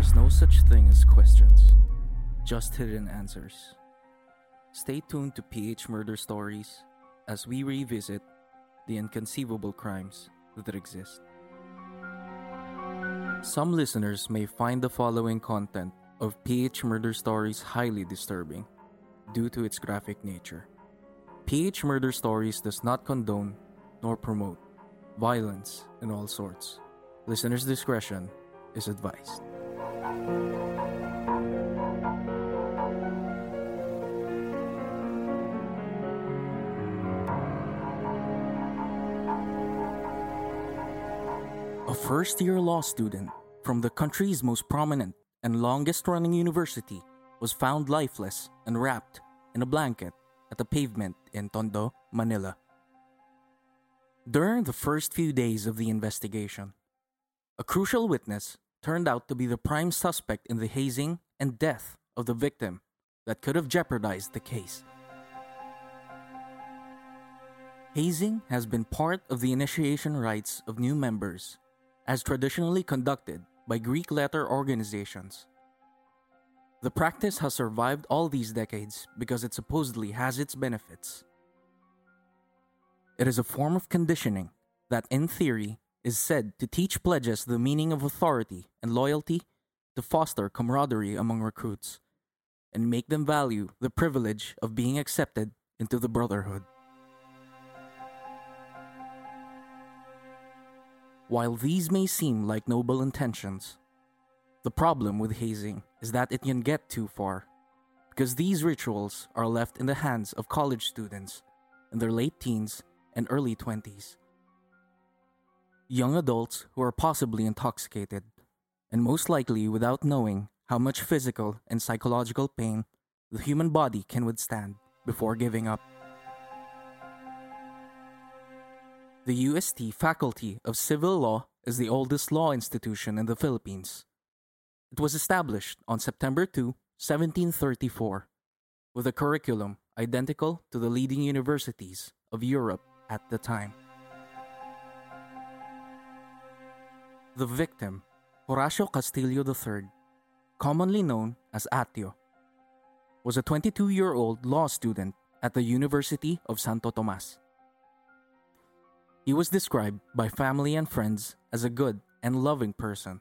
There's no such thing as questions, just hidden answers. Stay tuned to PH Murder Stories as we revisit the inconceivable crimes that exist. Some listeners may find the following content of PH Murder Stories highly disturbing due to its graphic nature. PH Murder Stories does not condone nor promote violence in all sorts. Listener's discretion is advised. A first year law student from the country's most prominent and longest running university was found lifeless and wrapped in a blanket at the pavement in Tondo, Manila. During the first few days of the investigation, a crucial witness turned out to be the prime suspect in the hazing and death of the victim that could have jeopardized the case. Hazing has been part of the initiation rites of new members, as traditionally conducted by Greek letter organizations. The practice has survived all these decades because it supposedly has its benefits. It is a form of conditioning that, in theory, is said to teach pledges the meaning of authority and loyalty to foster camaraderie among recruits and make them value the privilege of being accepted into the brotherhood. While these may seem like noble intentions, the problem with hazing is that it can get too far because these rituals are left in the hands of college students in their late teens and early 20s. Young adults who are possibly intoxicated, and most likely without knowing how much physical and psychological pain the human body can withstand before giving up. The UST Faculty of Civil Law is the oldest law institution in the Philippines. It was established on September 2, 1734, with a curriculum identical to the leading universities of Europe at the time. The victim, Horacio Castillo III, commonly known as Atio, was a 22 year old law student at the University of Santo Tomas. He was described by family and friends as a good and loving person,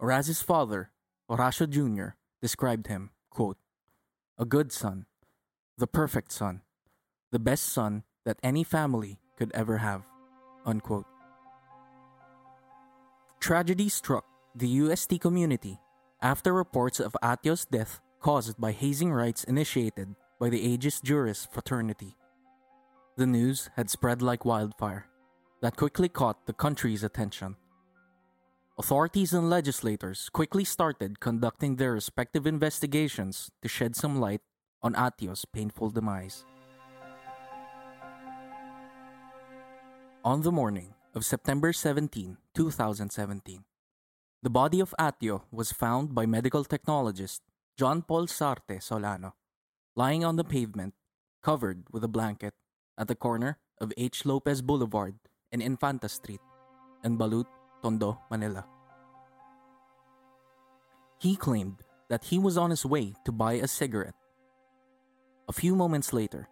or as his father, Horacio Jr., described him, quote, a good son, the perfect son, the best son that any family could ever have, unquote. Tragedy struck the UST community after reports of Atio's death caused by hazing rites initiated by the Aegis Juris fraternity. The news had spread like wildfire that quickly caught the country's attention. Authorities and legislators quickly started conducting their respective investigations to shed some light on Atio's painful demise. On the morning of September 17, 2017, the body of Atio was found by medical technologist John Paul Sarte Solano, lying on the pavement, covered with a blanket, at the corner of H. Lopez Boulevard and Infanta Street in Balut, Tondo, Manila. He claimed that he was on his way to buy a cigarette. A few moments later,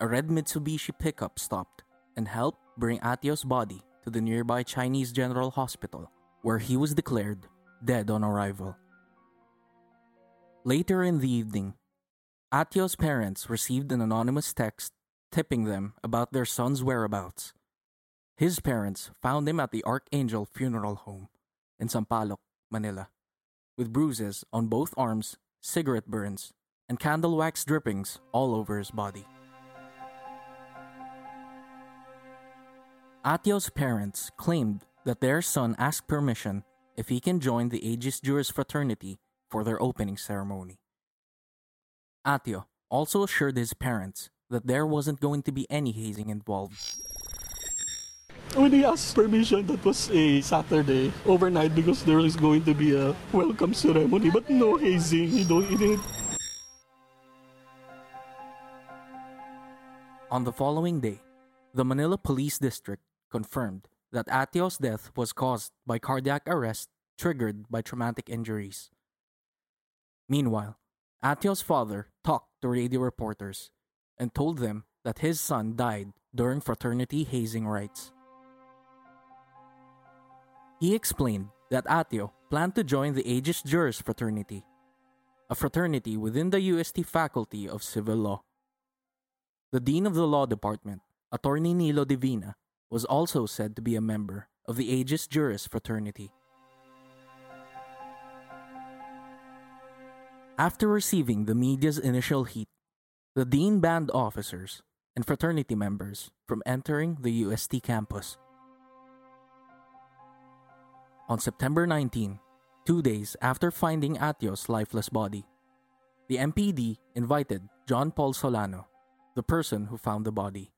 a red Mitsubishi pickup stopped and helped bring Atio's body to the nearby Chinese General Hospital where he was declared dead on arrival. Later in the evening, Atio's parents received an anonymous text tipping them about their son's whereabouts. His parents found him at the Archangel Funeral Home in Sampaloc, Manila, with bruises on both arms, cigarette burns, and candle wax drippings all over his body. Atio's parents claimed that their son asked permission if he can join the Aegis Juris fraternity for their opening ceremony. Atio also assured his parents that there wasn't going to be any hazing involved. When he asked permission, that was a Saturday overnight because there is going to be a welcome ceremony, but no hazing. He don't. He didn't. On the following day, the Manila Police District confirmed that Atio's death was caused by cardiac arrest triggered by traumatic injuries. Meanwhile, Atio's father talked to radio reporters and told them that his son died during fraternity hazing rites. He explained that Atio planned to join the Aegis Juris fraternity, a fraternity within the UST Faculty of Civil Law. The Dean of the Law Department, Attorney Nilo Divina, was also said to be a member of the Aegis Juris fraternity. After receiving the media's initial heat, the dean banned officers and fraternity members from entering the UST campus. On September 19, two days after finding Atio's lifeless body, the MPD invited John Paul Solano, the person who found the body,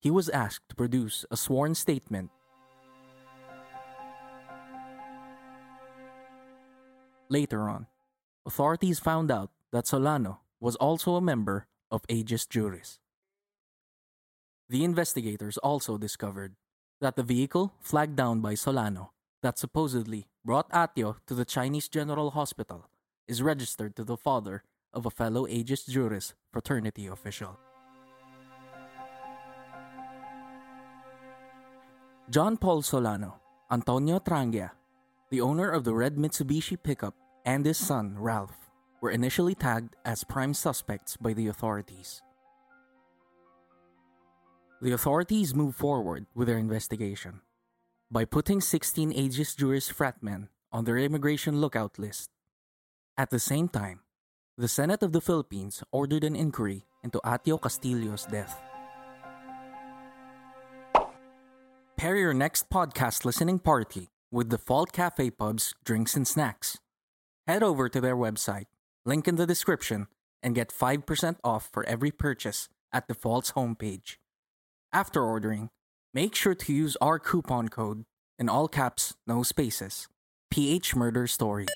he was asked to produce a sworn statement. Later on, authorities found out that Solano was also a member of Aegis Juris. The investigators also discovered that the vehicle flagged down by Solano that supposedly brought Atio to the Chinese General Hospital is registered to the father of a fellow Aegis Juris fraternity official. John Paul Solano, Antonio Trangia, the owner of the red Mitsubishi pickup, and his son, Ralph, were initially tagged as prime suspects by the authorities. The authorities moved forward with their investigation by putting 16 Aegis Juris fratmen on their immigration lookout list. At the same time, the Senate of the Philippines ordered an inquiry into Atio Castillo's death. Pair your next podcast listening party with Default Cafe Pub's drinks and snacks. Head over to their website, link in the description, and get 5% off for every purchase at Default's homepage. After ordering, make sure to use our coupon code in all caps, no spaces. PH Murder Stories.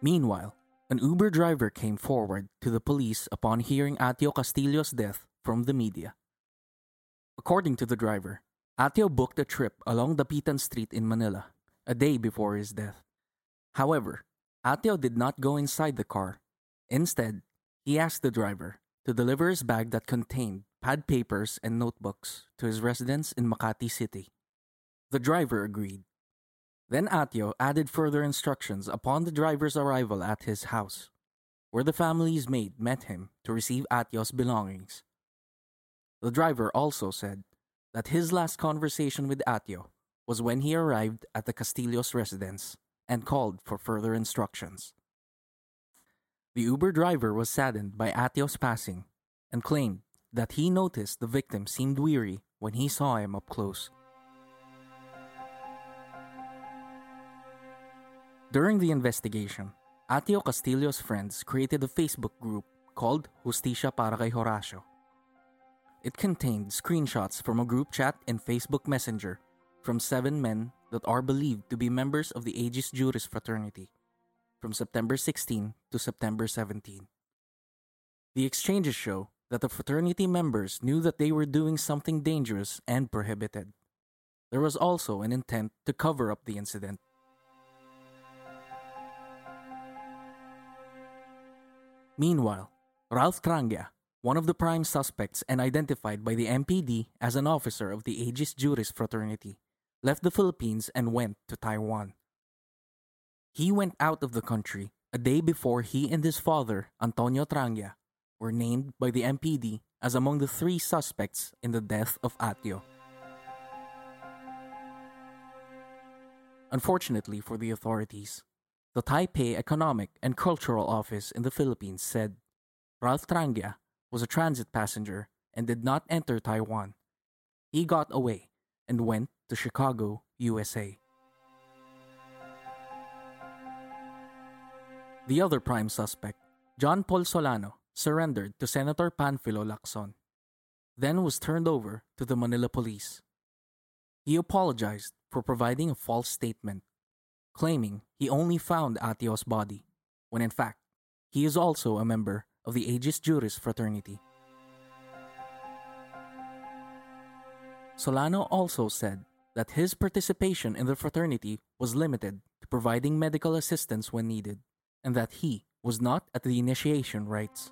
Meanwhile, an Uber driver came forward to the police upon hearing Atio Castillo's death from the media. According to the driver, Atio booked a trip along the Dapitan Street in Manila a day before his death. However, Atio did not go inside the car. Instead, he asked the driver to deliver his bag that contained pad papers and notebooks to his residence in Makati City. The driver agreed. Then Atio added further instructions upon the driver's arrival at his house, where the family's maid met him to receive Atio's belongings. The driver also said that his last conversation with Atio was when he arrived at the Castillo's residence and called for further instructions. The Uber driver was saddened by Atio's passing and claimed that he noticed the victim seemed weary when he saw him up close. During the investigation, Atio Castillo's friends created a Facebook group called Justicia para kay Horacio. It contained screenshots from a group chat in Facebook Messenger from seven men that are believed to be members of the Aegis Juris fraternity from September 16 to September 17. The exchanges show that the fraternity members knew that they were doing something dangerous and prohibited. There was also an intent to cover up the incident. Meanwhile, Ralph Trangia, one of the prime suspects and identified by the MPD as an officer of the Aegis Juris fraternity, left the Philippines and went to Taiwan. He went out of the country a day before he and his father, Antonio Trangia, were named by the MPD as among the three suspects in the death of Atio. Unfortunately for the authorities, the Taipei Economic and Cultural Office in the Philippines said Ralph Trangia was a transit passenger and did not enter Taiwan. He got away and went to Chicago, USA. The other prime suspect, John Paul Solano, surrendered to Senator Panfilo Lacson, then was turned over to the Manila police. He apologized for providing a false statement claiming he only found Atio's body, when in fact, he is also a member of the Aegis Juris fraternity. Solano also said that his participation in the fraternity was limited to providing medical assistance when needed, and that he was not at the initiation rites.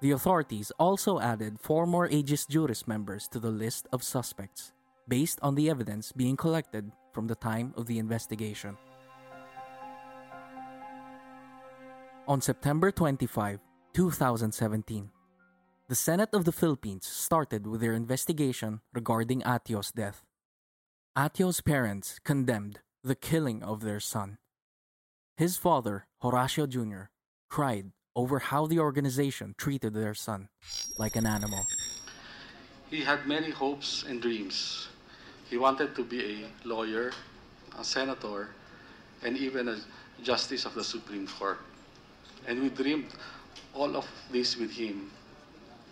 The authorities also added four more Aegis Juris members to the list of suspects, based on the evidence being collected from the time of the investigation. On September 25, 2017, the Senate of the Philippines started with their investigation regarding Atio's death. Atio's parents condemned the killing of their son. His father, Horacio Jr., cried over how the organization treated their son like an animal. He had many hopes and dreams he wanted to be a lawyer, a senator, and even a justice of the Supreme Court. And we dreamed all of this with him.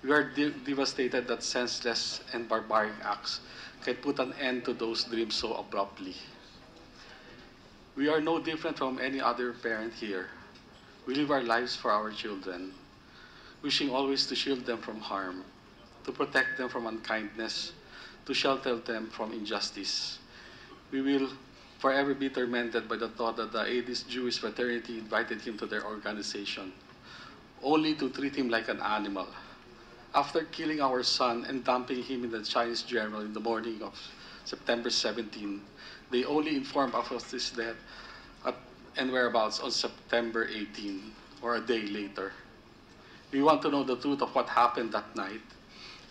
We are de- devastated that senseless and barbaric acts can put an end to those dreams so abruptly. We are no different from any other parent here. We live our lives for our children, wishing always to shield them from harm, to protect them from unkindness, to shelter them from injustice. We will forever be tormented by the thought that the Aegis Juris fraternity invited him to their organization, only to treat him like an animal. After killing our son and dumping him in the Chinese General in the morning of September 17, they only informed us of his death at, and whereabouts on September 18, or a day later. We want to know the truth of what happened that night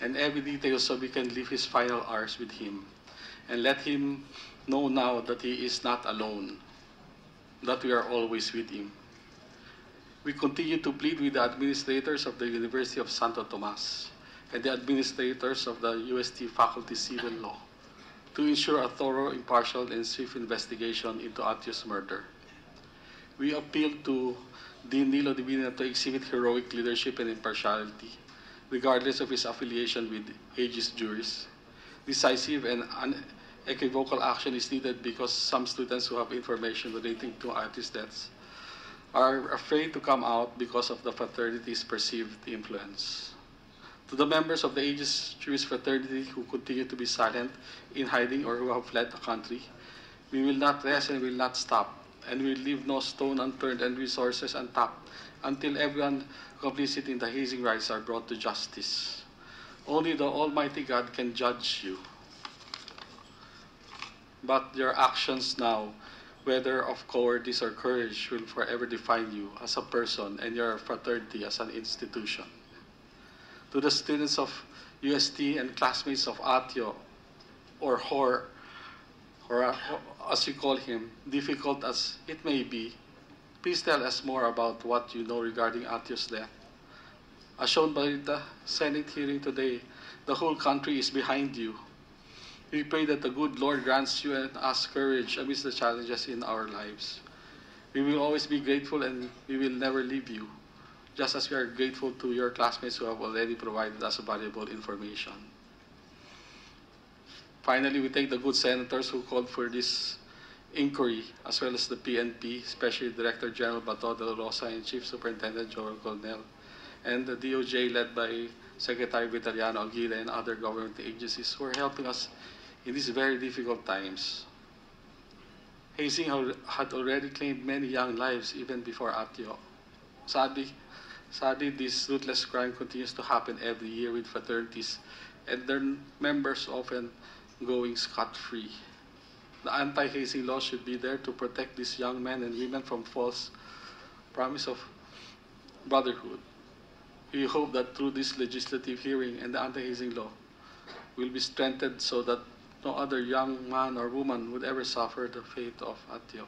and every detail so we can live his final hours with him and let him know now that he is not alone, that we are always with him. We continue to plead with the administrators of the University of Santo Tomas and the administrators of the UST Faculty Civil Law to ensure a thorough, impartial, and swift investigation into Atio's murder. We appeal to Dean Nilo Divina to exhibit heroic leadership and impartiality regardless of his affiliation with Aegis Juris. Decisive and unequivocal action is needed because some students who have information relating to artist deaths are afraid to come out because of the fraternity's perceived influence. To the members of the Aegis Juris fraternity who continue to be silent, in hiding, or who have fled the country, we will not rest and will not stop, and we will leave no stone unturned and resources untapped until everyone complicit in the hazing rites are brought to justice. Only the Almighty God can judge you. But your actions now, whether of cowardice or courage, will forever define you as a person and your fraternity as an institution. To the students of UST and classmates of Atio, or HOR, or as you call him, difficult as it may be, Please tell us more about what you know regarding Atio's death. As shown by the Senate hearing today, the whole country is behind you. We pray that the good Lord grants you and us courage amidst the challenges in our lives. We will always be grateful and we will never leave you, just as we are grateful to your classmates who have already provided us valuable information. Finally, we thank the good senators who called for this inquiry, as well as the PNP, especially Director General Bato dela Rosa and Chief Superintendent Joel Coronel, and the DOJ led by Secretary Vitaliano Aguirre and other government agencies who are helping us in these very difficult times. Hazing had- had already claimed many young lives even before Atio. Sadly, sadly, this ruthless crime continues to happen every year with fraternities and their members often going scot-free. The anti-hazing law should be there to protect these young men and women from false promise of brotherhood. We hope that through this legislative hearing and the anti-hazing law will be strengthened so that no other young man or woman would ever suffer the fate of Atio.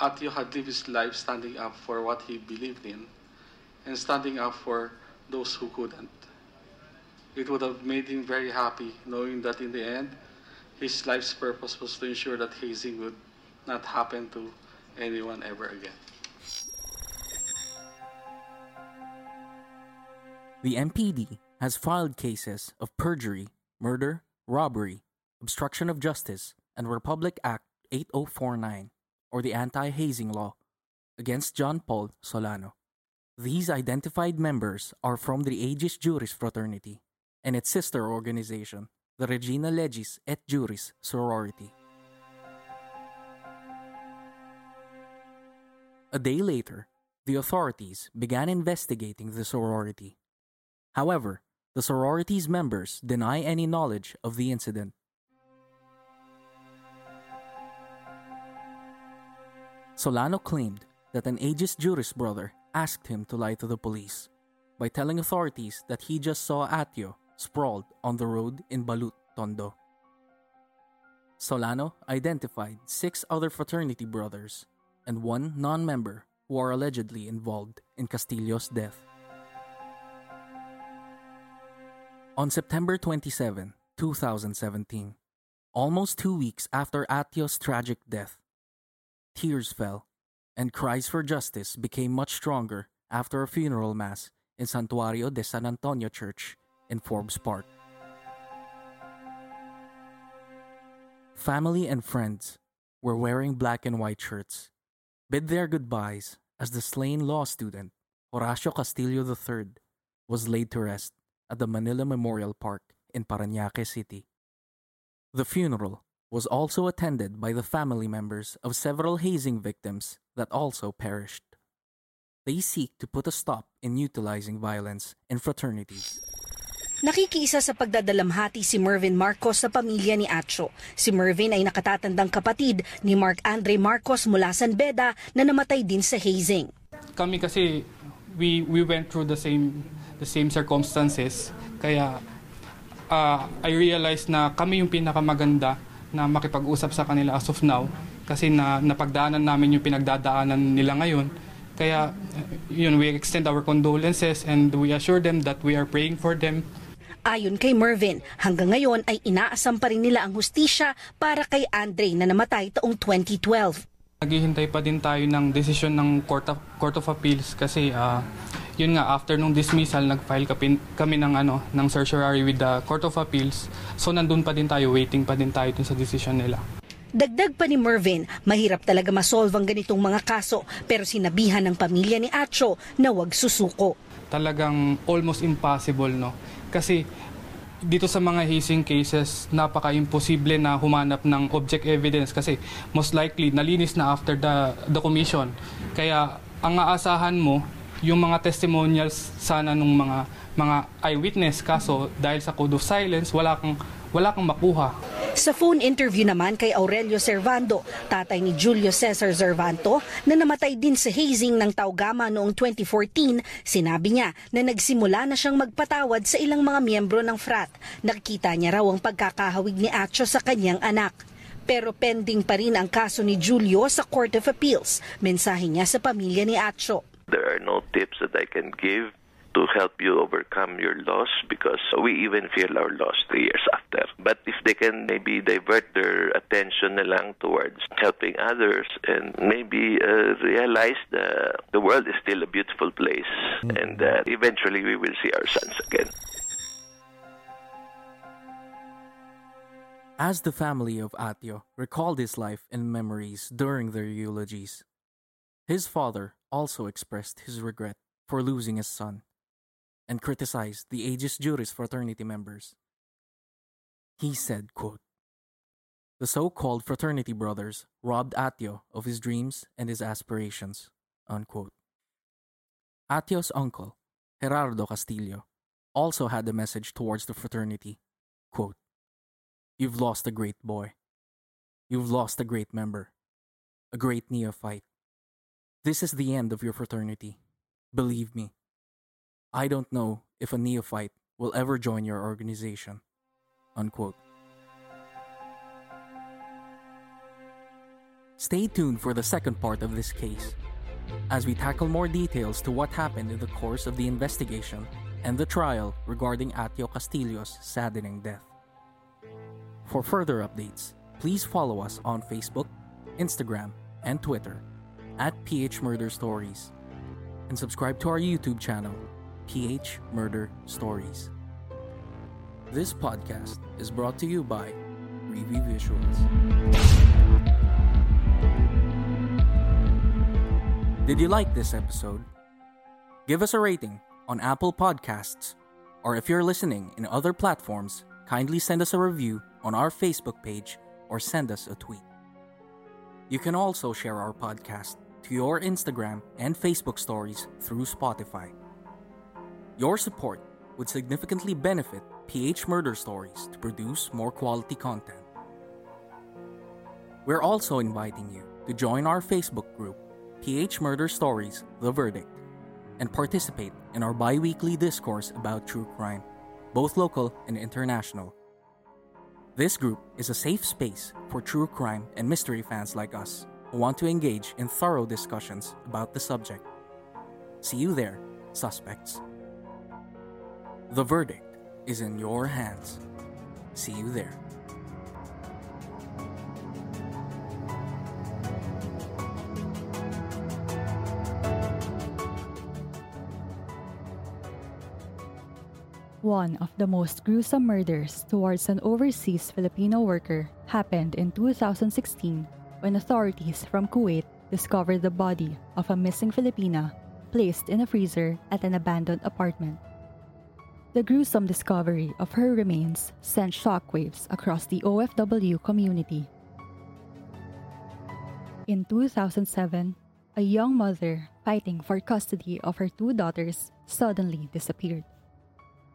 Atio had lived his life standing up for what he believed in and standing up for those who couldn't. It would have made him very happy knowing that in the end, his life's purpose was to ensure that hazing would not happen to anyone ever again. The MPD has filed cases of perjury, murder, robbery, obstruction of justice, and Republic Act 8049, or the Anti Hazing Law, against John Paul Solano. These identified members are from the Aegis Juris Fraternity and its sister organization, the Regina Legis et Juris Sorority. A day later, the authorities began investigating the sorority. However, the sorority's members deny any knowledge of the incident. Solano claimed that an Aegis Juris brother asked him to lie to the police by telling authorities that he just saw Atio sprawled on the road in Balut, Tondo. Solano identified six other fraternity brothers and one non member who are allegedly involved in Castillo's death. On September 27, 2017, almost two weeks after Atio's tragic death, tears fell and cries for justice became much stronger after a funeral mass in Santuario de San Antonio Church in Forbes Park. Family and friends were wearing black and white shirts, bid their goodbyes as the slain law student, Horacio Castillo III, was laid to rest at the Manila Memorial Park in Parañaque City. The funeral was also attended by the family members of several hazing victims that also perished. They seek to put a stop in utilizing violence in fraternities. Nakikiisa sa pagdadalamhati si Mervin Marcos sa pamilya ni Acho. Si Mervin ay nakatatandang kapatid ni Mark Andre Marcos mula San Beda na namatay din sa hazing. kami kasi we we went through the same the same circumstances kaya ah, I realized na kami yung pinakamaganda na makipag-usap sa kanila as of now kasi na napagdaanan namin yung pinagdadaanan nila ngayon kaya yun we extend our condolences and we assure them that we are praying for them Ayon kay Mervin, hanggang ngayon ay inaasam pa rin nila ang hustisya para kay Andre na namatay taong 2012. Naghihintay pa din tayo ng desisyon ng Court of, Court of Appeals kasi ah, yun nga after nung dismissal nag-file kami, kami ng ano ng certiorari with the Court of Appeals. So nandun pa din tayo, waiting pa din tayo dun sa decision nila. Dagdag pa ni Mervin, mahirap talaga masolve ang ganitong mga kaso pero sinabihan ng pamilya ni Acho na wag susuko. Talagang almost impossible no. Kasi dito sa mga hazing cases, napaka-imposible na humanap ng object evidence kasi most likely nalinis na after the, the commission. Kaya ang aasahan mo, yung mga testimonials sana ng mga mga eyewitness kaso dahil sa code of silence wala kang wala kang makuha. Sa phone interview naman kay Aurelio Servando, tatay ni Julio Cesar Servanto, na namatay din sa hazing ng Taugama noong 2014, sinabi niya na nagsimula na siyang magpatawad sa ilang mga miyembro ng frat. Nakikita niya raw ang pagkakahawig ni Acho sa kanyang anak. Pero pending pa rin ang kaso ni Julio sa Court of Appeals. Mensahe niya sa pamilya ni Acho. There are no tips that I can give to help you overcome your loss because we even feel our loss three years after. But if they can maybe divert their attention na lang towards helping others and maybe uh, realize that the world is still a beautiful place and that eventually we will see our sons again. As the family of Atio recalled his life and memories during their eulogies, his father also expressed his regret for losing his son and criticized the Aegis Juris fraternity members. He said, quote, The so-called fraternity brothers robbed Atio of his dreams and his aspirations. Unquote. Atio's uncle, Gerardo Castillo, also had a message towards the fraternity. Quote, You've lost a great boy. You've lost a great member. A great neophyte. This is the end of your fraternity. Believe me. I don't know if a neophyte will ever join your organization. Unquote. Stay tuned for the second part of this case as we tackle more details to what happened in the course of the investigation and the trial regarding Atio Castillo's saddening death. For further updates, please follow us on Facebook, Instagram, and Twitter at PH Murder Stories and subscribe to our YouTube channel, PH Murder Stories. This podcast is brought to you by Review Visuals. Did you like this episode? Give us a rating on Apple Podcasts, or if you're listening in other platforms, kindly send us a review on our Facebook page or send us a tweet. You can also share our podcast to your Instagram and Facebook stories through Spotify. Your support would significantly benefit PH Murder Stories to produce more quality content. We're also inviting you to join our Facebook group, PH Murder Stories The Verdict, and participate in our bi weekly discourse about true crime, both local and international. This group is a safe space for true crime and mystery fans like us who want to engage in thorough discussions about the subject. See you there, suspects. The verdict is in your hands. See you there. One of the most gruesome murders towards an overseas Filipino worker happened in 2016 when authorities from Kuwait discovered the body of a missing Filipina placed in a freezer at an abandoned apartment. The gruesome discovery of her remains sent shockwaves across the OFW community. In 2007, a young mother fighting for custody of her two daughters suddenly disappeared.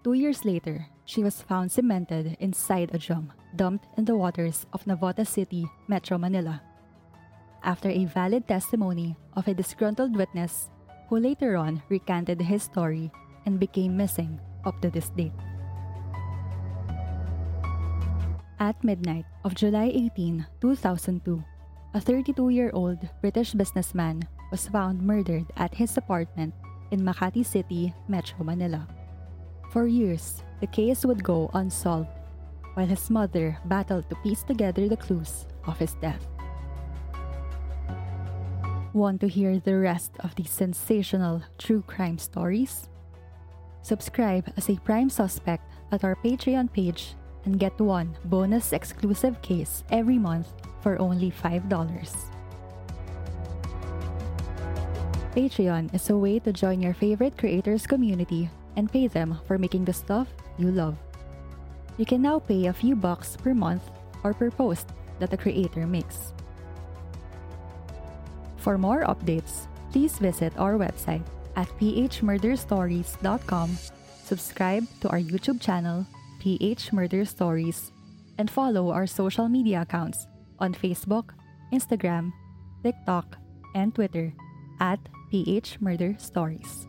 Two years later, she was found cemented inside a drum dumped in the waters of Navota City, Metro Manila. After a valid testimony of a disgruntled witness who later on recanted his story and became missing up to this date. At midnight of July 18, 2002, a 32 year old British businessman was found murdered at his apartment in Makati City, Metro Manila. For years, the case would go unsolved, while his mother battled to piece together the clues of his death. Want to hear the rest of these sensational true crime stories? Subscribe as a prime suspect at our Patreon page and get one bonus exclusive case every month for only $5. Patreon is a way to join your favorite creators community and pay them for making the stuff you love. You can now pay a few bucks per month or per post that the creator makes. For more updates, please visit our website at phmurderstories.com, subscribe to our YouTube channel, PH Murder Stories, and follow our social media accounts on Facebook, Instagram, TikTok, and Twitter at PH Murder Stories.